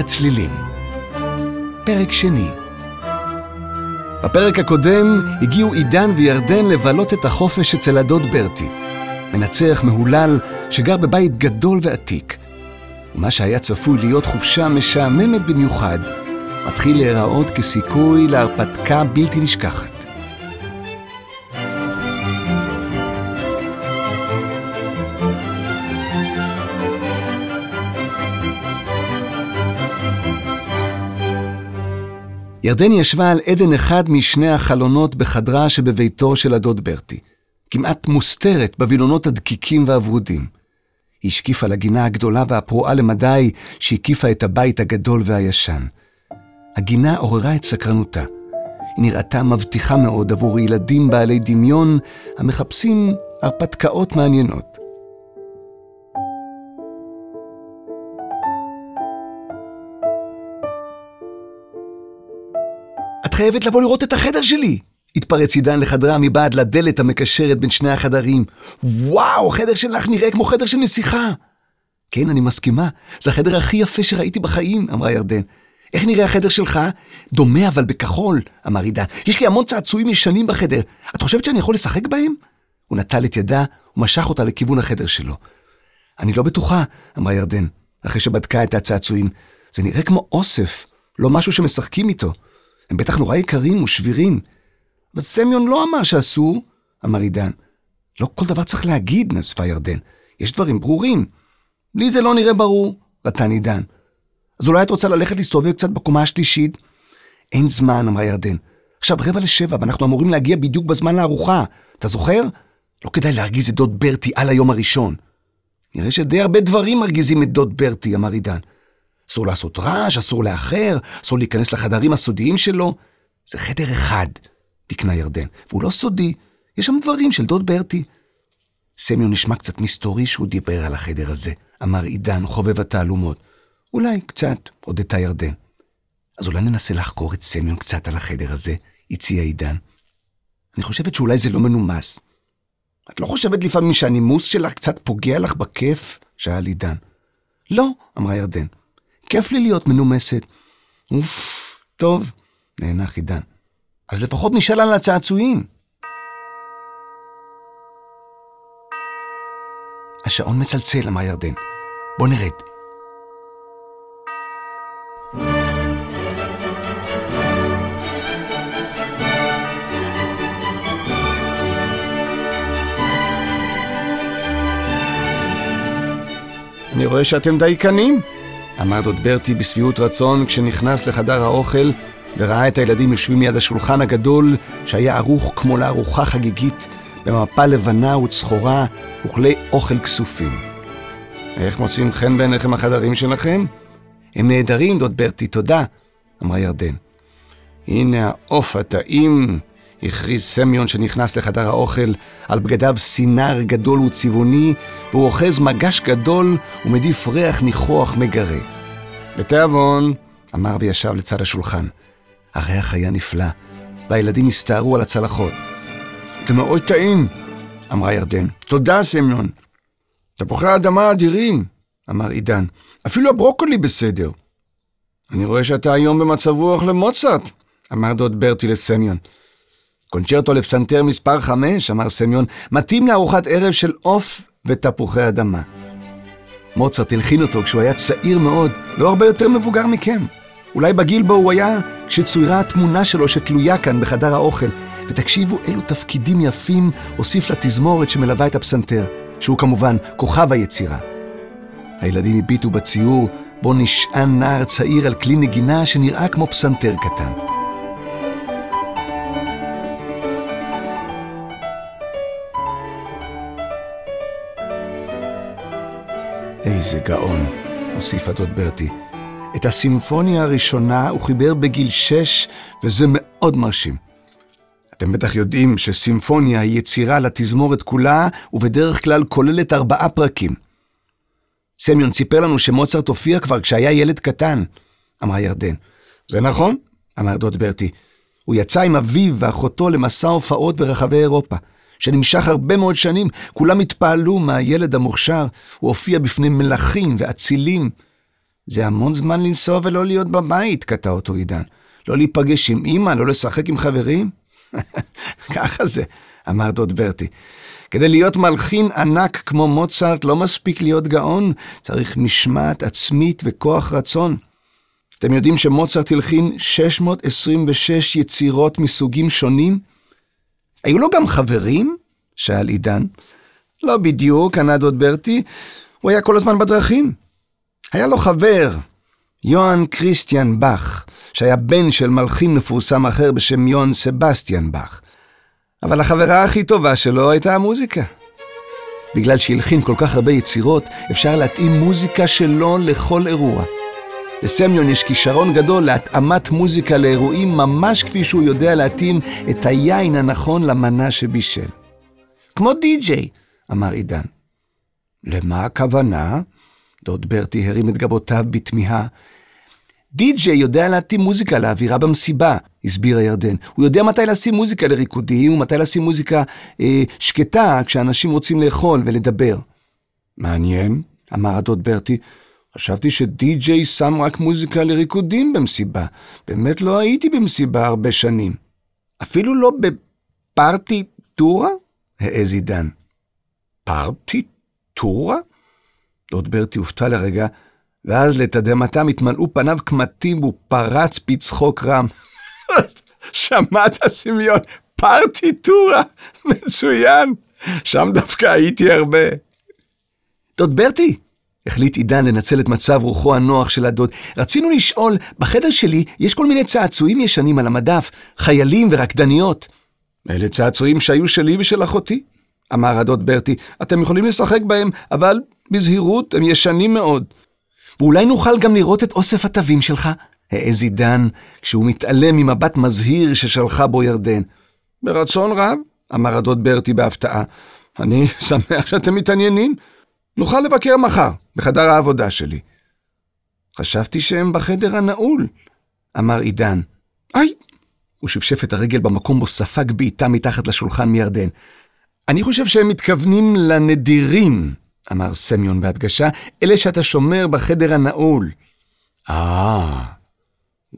הצלילים. פרק שני בפרק הקודם הגיעו עידן וירדן לבלות את החופש אצל הדוד ברטי, מנצח מהולל שגר בבית גדול ועתיק. ומה שהיה צפוי להיות חופשה משעממת במיוחד, מתחיל להיראות כסיכוי להרפתקה בלתי נשכחת. ירדני ישבה על עדן אחד משני החלונות בחדרה שבביתו של הדוד ברטי, כמעט מוסתרת בווילונות הדקיקים והוורודים. היא השקיפה לגינה הגדולה והפרועה למדי שהקיפה את הבית הגדול והישן. הגינה עוררה את סקרנותה. היא נראתה מבטיחה מאוד עבור ילדים בעלי דמיון המחפשים הרפתקאות מעניינות. חייבת לבוא לראות את החדר שלי! התפרץ עידן לחדרה מבעד לדלת המקשרת בין שני החדרים. וואו, החדר שלך נראה כמו חדר של נסיכה! כן, אני מסכימה, זה החדר הכי יפה שראיתי בחיים, אמרה ירדן. איך נראה החדר שלך? דומה אבל בכחול, אמר עידן. יש לי המון צעצועים ישנים בחדר. את חושבת שאני יכול לשחק בהם? הוא נטל את ידה ומשך אותה לכיוון החדר שלו. אני לא בטוחה, אמרה ירדן, אחרי שבדקה את הצעצועים. זה נראה כמו אוסף, לא משהו שמשחקים איתו. הם בטח נורא יקרים ושבירים. אבל סמיון לא אמר שאסור, אמר עידן. לא כל דבר צריך להגיד, נזפה ירדן. יש דברים ברורים. לי זה לא נראה ברור, רטן עידן. אז אולי את רוצה ללכת להסתובב קצת בקומה השלישית? אין זמן, אמרה ירדן. עכשיו רבע לשבע, ואנחנו אמורים להגיע בדיוק בזמן לארוחה. אתה זוכר? לא כדאי להרגיז את דוד ברטי על היום הראשון. נראה שדי הרבה דברים מרגיזים את דוד ברטי, אמר עידן. אסור לעשות רעש, אסור לאחר, אסור להיכנס לחדרים הסודיים שלו. זה חדר אחד, תקנה ירדן, והוא לא סודי, יש שם דברים של דוד ברטי. סמיון נשמע קצת מסתורי שהוא דיבר על החדר הזה, אמר עידן, חובב התעלומות. אולי קצת, הודתה ירדן. אז אולי ננסה לחקור את סמיון קצת על החדר הזה, הציע עידן. אני חושבת שאולי זה לא מנומס. את לא חושבת לפעמים שהנימוס שלך קצת פוגע לך בכיף? שאל עידן. לא, אמרה ירדן. כיף לי להיות מנומסת. אוף, טוב, נאנח עידן. אז לפחות נשאל על הצעצועים. השעון מצלצל, אמרה ירדן. בוא נרד. אני רואה שאתם דייקנים, אמר דוד ברטי בשביעות רצון כשנכנס לחדר האוכל וראה את הילדים יושבים ליד השולחן הגדול שהיה ערוך כמו לארוחה חגיגית במפה לבנה וצחורה וכלי אוכל כסופים. איך מוצאים חן בעיניכם החדרים שלכם? הם נהדרים, דוד ברטי, תודה, אמרה ירדן. הנה העוף הטעים, הכריז סמיון שנכנס לחדר האוכל, על בגדיו סינר גדול וצבעוני, והוא אוחז מגש גדול ומדיף ריח ניחוח מגרה. בתיאבון, אמר וישב לצד השולחן. הריח היה נפלא, והילדים הסתערו על הצלחות. זה מאוד טעים, אמרה ירדן. תודה, סמיון. תפוחי האדמה אדירים, אמר עידן. אפילו הברוקולי בסדר. אני רואה שאתה היום במצב רוח למוצרט, אמר דוד ברטי לסמיון. קונצ'רטו לפסנתר מספר 5, אמר סמיון, מתאים לארוחת ערב של עוף ותפוחי אדמה. מוצרט הלחין אותו כשהוא היה צעיר מאוד, לא הרבה יותר מבוגר מכם. אולי בגיל בו הוא היה כשצוירה התמונה שלו שתלויה כאן בחדר האוכל, ותקשיבו אילו תפקידים יפים הוסיף לתזמורת שמלווה את הפסנתר, שהוא כמובן כוכב היצירה. הילדים הביטו בציור בו נשען נער צעיר על כלי נגינה שנראה כמו פסנתר קטן. איזה גאון, הוסיפה דוד ברטי. את הסימפוניה הראשונה הוא חיבר בגיל שש, וזה מאוד מרשים. אתם בטח יודעים שסימפוניה היא יצירה לתזמורת כולה, ובדרך כלל כוללת ארבעה פרקים. סמיון סיפר לנו שמוצרט הופיע כבר כשהיה ילד קטן, אמרה ירדן. זה נכון, אמר דוד ברטי. הוא יצא עם אביו ואחותו למסע הופעות ברחבי אירופה. שנמשך הרבה מאוד שנים, כולם התפעלו מהילד המוכשר, הוא הופיע בפני מלכים ואצילים. זה המון זמן לנסוע ולא להיות בבית, קטע אותו עידן. לא להיפגש עם אמא, לא לשחק עם חברים? ככה זה, אמר דוד ברטי. כדי להיות מלחין ענק כמו מוצרט לא מספיק להיות גאון, צריך משמעת עצמית וכוח רצון. אתם יודעים שמוצרט הלחין 626 יצירות מסוגים שונים? היו לו גם חברים? שאל עידן. לא בדיוק, ענה דוד ברטי, הוא היה כל הזמן בדרכים. היה לו חבר, יוהאן כריסטיאן באך, שהיה בן של מלחין מפורסם אחר בשם יוהאן סבסטיאן באך. אבל החברה הכי טובה שלו הייתה המוזיקה. בגלל שהלחין כל כך הרבה יצירות, אפשר להתאים מוזיקה שלו לכל אירוע. לסמיון יש כישרון גדול להתאמת מוזיקה לאירועים ממש כפי שהוא יודע להתאים את היין הנכון למנה שבישל. כמו די-ג'יי, אמר עידן. למה הכוונה? דוד ברטי הרים את גבותיו בתמיהה. די-ג'יי יודע להתאים מוזיקה לאווירה במסיבה, הסבירה ירדן. הוא יודע מתי לשים מוזיקה לריקודים ומתי לשים מוזיקה אה, שקטה כשאנשים רוצים לאכול ולדבר. מעניין, אמר הדוד ברטי. חשבתי שדי-ג'יי שם רק מוזיקה לריקודים במסיבה. באמת לא הייתי במסיבה הרבה שנים. אפילו לא בפארטי טורה? העז עידן. פארטי טורה? דוד ברטי הופתע לרגע, ואז לתדהמתם התמלאו פניו קמטים והוא פרץ בצחוק רם. שמעת, סמיון? פרטיטורה! מצוין! שם דווקא הייתי הרבה. דוד ברטי, החליט עידן לנצל את מצב רוחו הנוח של הדוד. רצינו לשאול, בחדר שלי יש כל מיני צעצועים ישנים על המדף, חיילים ורקדניות. אלה צעצועים שהיו שלי ושל אחותי, אמר הדוד ברטי. אתם יכולים לשחק בהם, אבל בזהירות, הם ישנים מאוד. ואולי נוכל גם לראות את אוסף התווים שלך? העז עידן, כשהוא מתעלם ממבט מזהיר ששלחה בו ירדן. ברצון רב, אמר הדוד ברטי בהפתעה. אני שמח שאתם מתעניינים. נוכל לבקר מחר, בחדר העבודה שלי. חשבתי שהם בחדר הנעול, אמר עידן. היי! הוא שפשף את הרגל במקום בו ספג בעיטה מתחת לשולחן מירדן. אני חושב שהם מתכוונים לנדירים, אמר סמיון בהדגשה, אלה שאתה שומר בחדר הנעול. אה...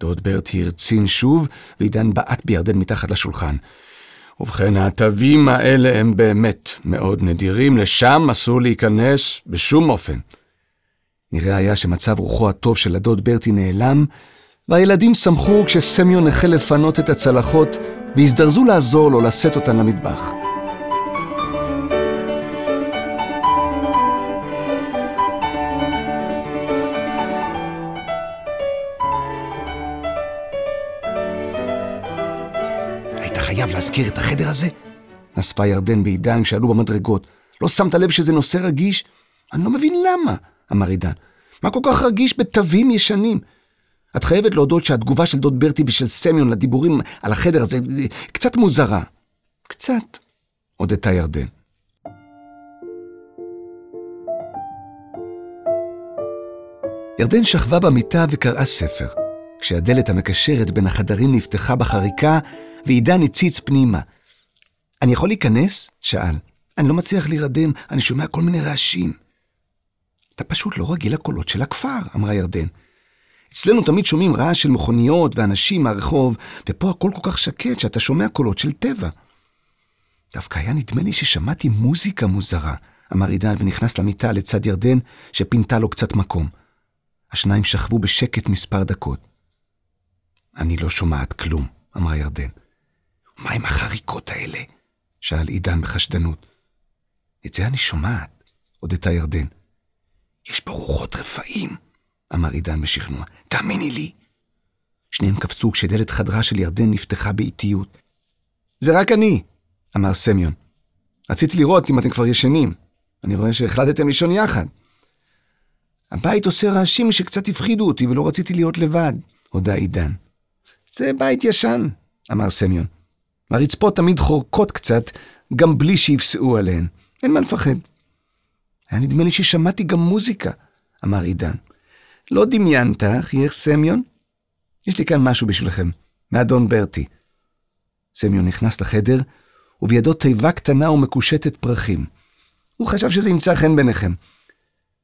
דוד ברטי הרצין שוב, ועידן בעט בירדן מתחת לשולחן. ובכן, התווים האלה הם באמת מאוד נדירים, לשם אסור להיכנס בשום אופן. נראה היה שמצב רוחו הטוב של הדוד ברטי נעלם, והילדים שמחו כשסמיון החל לפנות את הצלחות, והזדרזו לעזור לו לשאת אותן למטבח. להזכיר את החדר הזה? נספה ירדן בעידן כשעלו במדרגות. לא שמת לב שזה נושא רגיש? אני לא מבין למה, אמר עידן. מה כל כך רגיש בתווים ישנים? את חייבת להודות שהתגובה של דוד ברטי ושל סמיון לדיבורים על החדר הזה קצת מוזרה. קצת, הודתה ירדן. ירדן שכבה במיטה וקראה ספר. כשהדלת המקשרת בין החדרים נפתחה בחריקה, ועידן הציץ פנימה. אני יכול להיכנס? שאל. אני לא מצליח להירדם, אני שומע כל מיני רעשים. אתה פשוט לא רגיל לקולות של הכפר, אמרה ירדן. אצלנו תמיד שומעים רעש של מכוניות ואנשים מהרחוב, ופה הכל כל כך שקט שאתה שומע קולות של טבע. דווקא היה נדמה לי ששמעתי מוזיקה מוזרה, אמר עידן ונכנס למיטה לצד ירדן, שפינתה לו קצת מקום. השניים שכבו בשקט מספר דקות. אני לא שומעת כלום, אמרה ירדן. מה עם החריקות האלה? שאל עידן בחשדנות. את זה אני שומעת, הודתה ירדן. יש פה רוחות רפאים, אמר עידן בשכנוע. תאמיני לי. שניהם קפצו כשדלת חדרה של ירדן נפתחה באיטיות. זה רק אני, אמר סמיון. רציתי לראות אם אתם כבר ישנים. אני רואה שהחלטתם לישון יחד. הבית עושה רעשים שקצת הפחידו אותי ולא רציתי להיות לבד, הודה עידן. זה בית ישן, אמר סמיון. הרצפות תמיד חורקות קצת, גם בלי שיפסעו עליהן. אין מה לפחד. היה נדמה לי ששמעתי גם מוזיקה, אמר עידן. לא דמיינת, חייך סמיון? יש לי כאן משהו בשבילכם, מאדון ברטי. סמיון נכנס לחדר, ובידו תיבה קטנה ומקושטת פרחים. הוא חשב שזה ימצא חן ביניכם.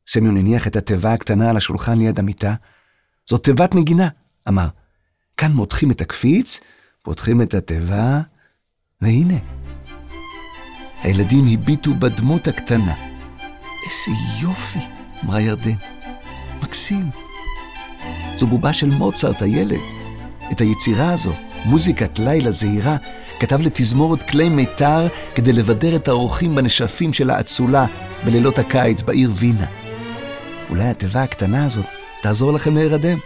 סמיון הניח את התיבה הקטנה על השולחן ליד המיטה. זאת תיבת נגינה, אמר. כאן מותחים את הקפיץ, פותחים את התיבה, והנה. הילדים הביטו בדמות הקטנה. איזה יופי, אמרה ירדן. מקסים. זו בובה של מוצרט, הילד. את היצירה הזו, מוזיקת לילה זהירה, כתב לתזמורת כלי מיתר כדי לבדר את האורחים בנשפים של האצולה בלילות הקיץ בעיר וינה. אולי התיבה הקטנה הזאת תעזור לכם להירדם.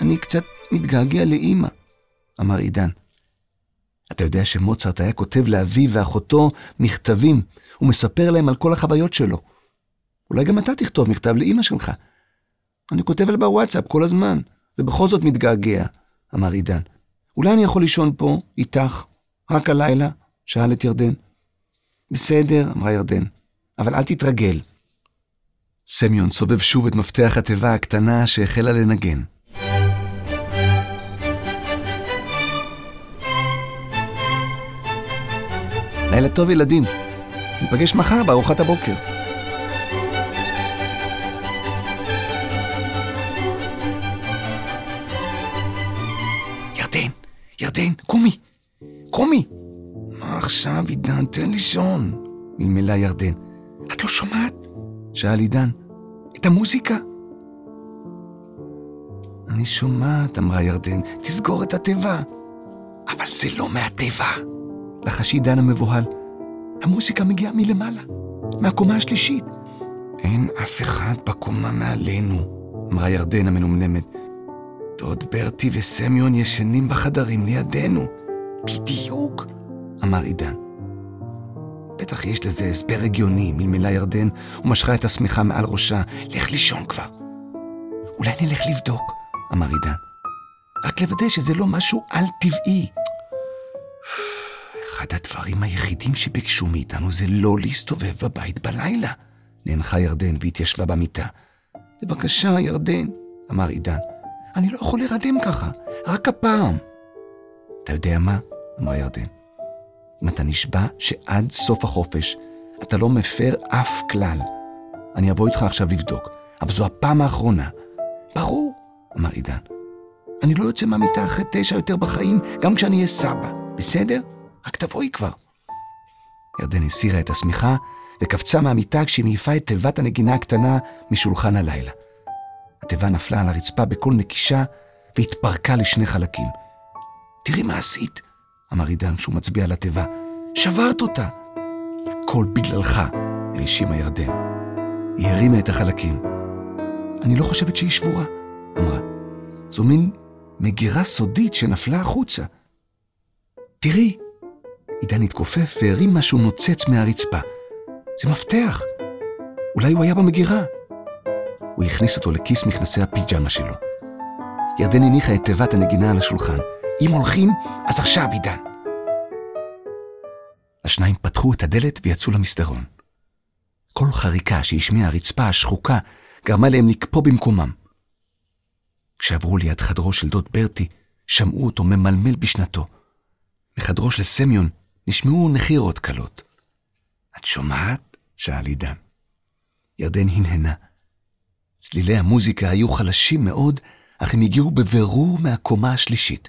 אני קצת מתגעגע לאימא, אמר עידן. אתה יודע שמוצרט היה כותב לאביו ואחותו מכתבים, ומספר להם על כל החוויות שלו. אולי גם אתה תכתוב מכתב לאימא שלך. אני כותב לה בוואטסאפ כל הזמן, ובכל זאת מתגעגע, אמר עידן. אולי אני יכול לישון פה, איתך, רק הלילה? שאל את ירדן. בסדר, אמרה ירדן, אבל אל תתרגל. סמיון סובב שוב את מפתח התיבה הקטנה שהחלה לנגן. לילה טוב ילדים, ניפגש מחר בארוחת הבוקר. ירדן, ירדן, קומי, קומי. מה עכשיו, עידן? תן לישון, מלמלה ירדן. את לא שומעת? שאל עידן. את המוזיקה? אני שומעת, אמרה ירדן, תסגור את התיבה. אבל זה לא מהתיבה. לחש עידן המבוהל. המוזיקה מגיעה מלמעלה, מהקומה השלישית. אין אף אחד בקומה מעלינו, אמרה ירדן המנומנמת. דוד ברטי וסמיון ישנים בחדרים לידינו. בדיוק, אמר עידן. בטח יש לזה הסבר הגיוני, מלמלה ירדן ומשכה את השמיכה מעל ראשה. לך לישון כבר. אולי נלך לבדוק, אמר עידן. רק לוודא שזה לא משהו על-טבעי. אחד הדברים היחידים שביקשו מאיתנו זה לא להסתובב בבית בלילה. נאנחה ירדן והתיישבה במיטה. בבקשה, ירדן, אמר עידן. אני לא יכול להירדם ככה, רק הפעם. אתה יודע מה? אמרה ירדן. אם אתה נשבע שעד סוף החופש אתה לא מפר אף כלל, אני אבוא איתך עכשיו לבדוק, אבל זו הפעם האחרונה. ברור, אמר עידן. אני לא יוצא מהמיטה אחרי תשע יותר בחיים, גם כשאני אהיה סבא, בסדר? רק תבואי כבר. ירדן הסירה את השמיכה וקפצה מהמיטה כשהיא מעיפה את תיבת הנגינה הקטנה משולחן הלילה. התיבה נפלה על הרצפה בקול נקישה והתפרקה לשני חלקים. תראי מה עשית, אמר עידן כשהוא מצביע על התיבה. שברת אותה. הכל בגללך, האשימה ירדן. היא הרימה את החלקים. אני לא חושבת שהיא שבורה, אמרה. זו מין מגירה סודית שנפלה החוצה. תראי, עידן התכופף והרים משהו נוצץ מהרצפה. זה מפתח. אולי הוא היה במגירה. הוא הכניס אותו לכיס מכנסי הפיג'מה שלו. ירדן הניחה את תיבת הנגינה על השולחן. אם הולכים, אז עכשיו, עידן. השניים פתחו את הדלת ויצאו למסדרון. כל חריקה שהשמיעה הרצפה השחוקה גרמה להם לקפוא במקומם. כשעברו ליד חדרו של דוד ברטי, שמעו אותו ממלמל בשנתו. מחדרו של סמיון נשמעו נחירות קלות. את שומעת? שאל עידן. ירדן הנהנה. צלילי המוזיקה היו חלשים מאוד, אך הם הגיעו בבירור מהקומה השלישית.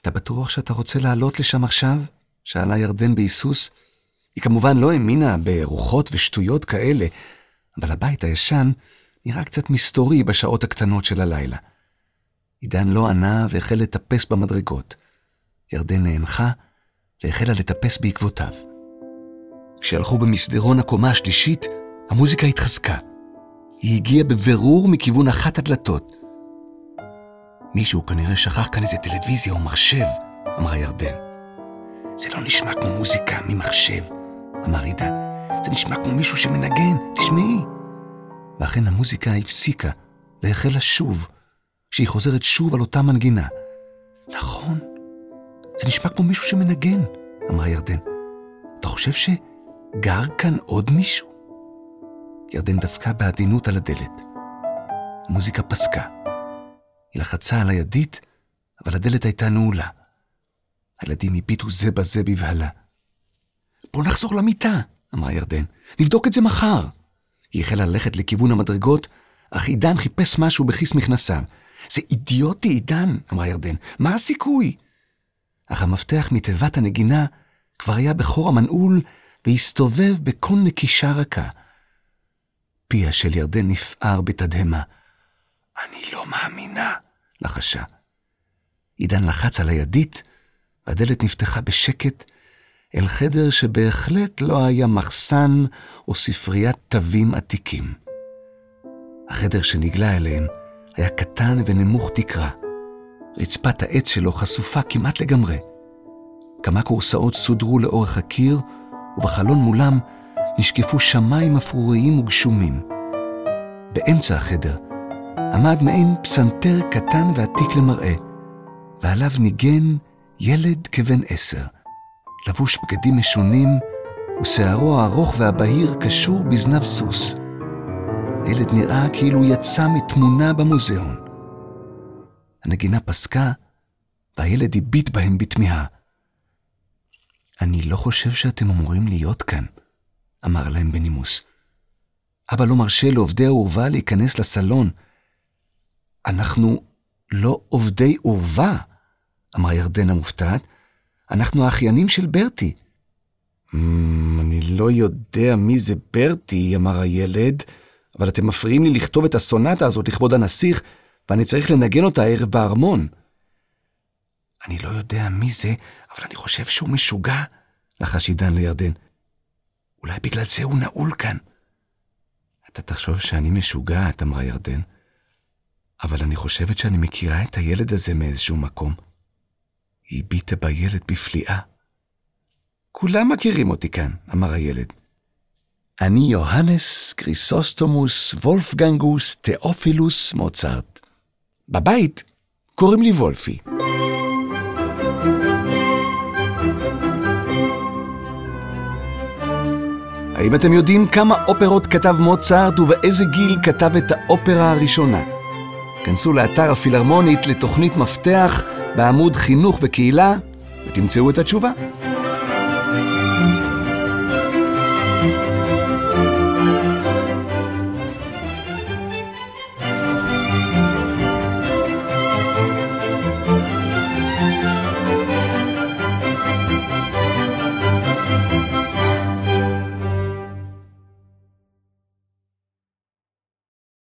אתה בטוח שאתה רוצה לעלות לשם עכשיו? שאלה ירדן בהיסוס. היא כמובן לא האמינה ברוחות ושטויות כאלה, אבל הבית הישן נראה קצת מסתורי בשעות הקטנות של הלילה. עידן לא ענה והחל לטפס במדרגות. ירדן נאנחה והחלה לטפס בעקבותיו. כשהלכו במסדרון הקומה השלישית, המוזיקה התחזקה. היא הגיעה בבירור מכיוון אחת הדלתות. מישהו כנראה שכח כאן איזה טלוויזיה או מחשב, אמרה ירדן. זה לא נשמע כמו מוזיקה ממחשב, אמר עידן. זה נשמע כמו מישהו שמנגן, תשמעי. ואכן המוזיקה הפסיקה והחלה שוב, כשהיא חוזרת שוב על אותה מנגינה. נכון, זה נשמע כמו מישהו שמנגן, אמרה ירדן. אתה חושב שגר כאן עוד מישהו? ירדן דפקה בעדינות על הדלת. המוזיקה פסקה. היא לחצה על הידית, אבל הדלת הייתה נעולה. הילדים הביטו זה בזה בבהלה. בוא נחזור למיטה, אמרה ירדן. נבדוק את זה מחר. היא החלה ללכת לכיוון המדרגות, אך עידן חיפש משהו בכיס מכנסיו. זה אידיוטי, עידן, אמרה ירדן, מה הסיכוי? אך המפתח מתיבת הנגינה כבר היה בחור המנעול והסתובב בכל נקישה רכה. פיה של ירדן נפער בתדהמה. אני לא מאמינה, לחשה. עידן לחץ על הידית, והדלת נפתחה בשקט אל חדר שבהחלט לא היה מחסן או ספריית תווים עתיקים. החדר שנגלה אליהם היה קטן ונמוך תקרה. רצפת העץ שלו חשופה כמעט לגמרי. כמה כורסאות סודרו לאורך הקיר, ובחלון מולם נשקפו שמיים אפרוריים וגשומים. באמצע החדר עמד מעין פסנתר קטן ועתיק למראה, ועליו ניגן ילד כבן עשר, לבוש בגדים משונים, ושערו הארוך והבהיר קשור בזנב סוס. הילד נראה כאילו יצא מתמונה במוזיאון. הנגינה פסקה, והילד הביט בהם בתמיהה. אני לא חושב שאתם אמורים להיות כאן, אמר להם בנימוס. אבא לא מרשה לעובדי האורווה להיכנס לסלון. אנחנו לא עובדי אורווה, אמרה ירדן המופתעת. אנחנו האחיינים של ברטי. Mm, אני לא יודע מי זה ברטי, אמר הילד, אבל אתם מפריעים לי לכתוב את הסונטה הזאת לכבוד הנסיך, ואני צריך לנגן אותה הערב בארמון. אני לא יודע מי זה, אבל אני חושב שהוא משוגע, לחש עידן לירדן. אולי בגלל זה הוא נעול כאן. אתה תחשוב שאני משוגעת, אמרה ירדן, אבל אני חושבת שאני מכירה את הילד הזה מאיזשהו מקום. היא הביטה בילד בפליאה. כולם מכירים אותי כאן, אמר הילד. אני יוהנס קריסוסטומוס וולפגנגוס תאופילוס מוצרט. בבית קוראים לי וולפי. האם אתם יודעים כמה אופרות כתב מוצרט ובאיזה גיל כתב את האופרה הראשונה? כנסו לאתר הפילהרמונית לתוכנית מפתח בעמוד חינוך וקהילה ותמצאו את התשובה.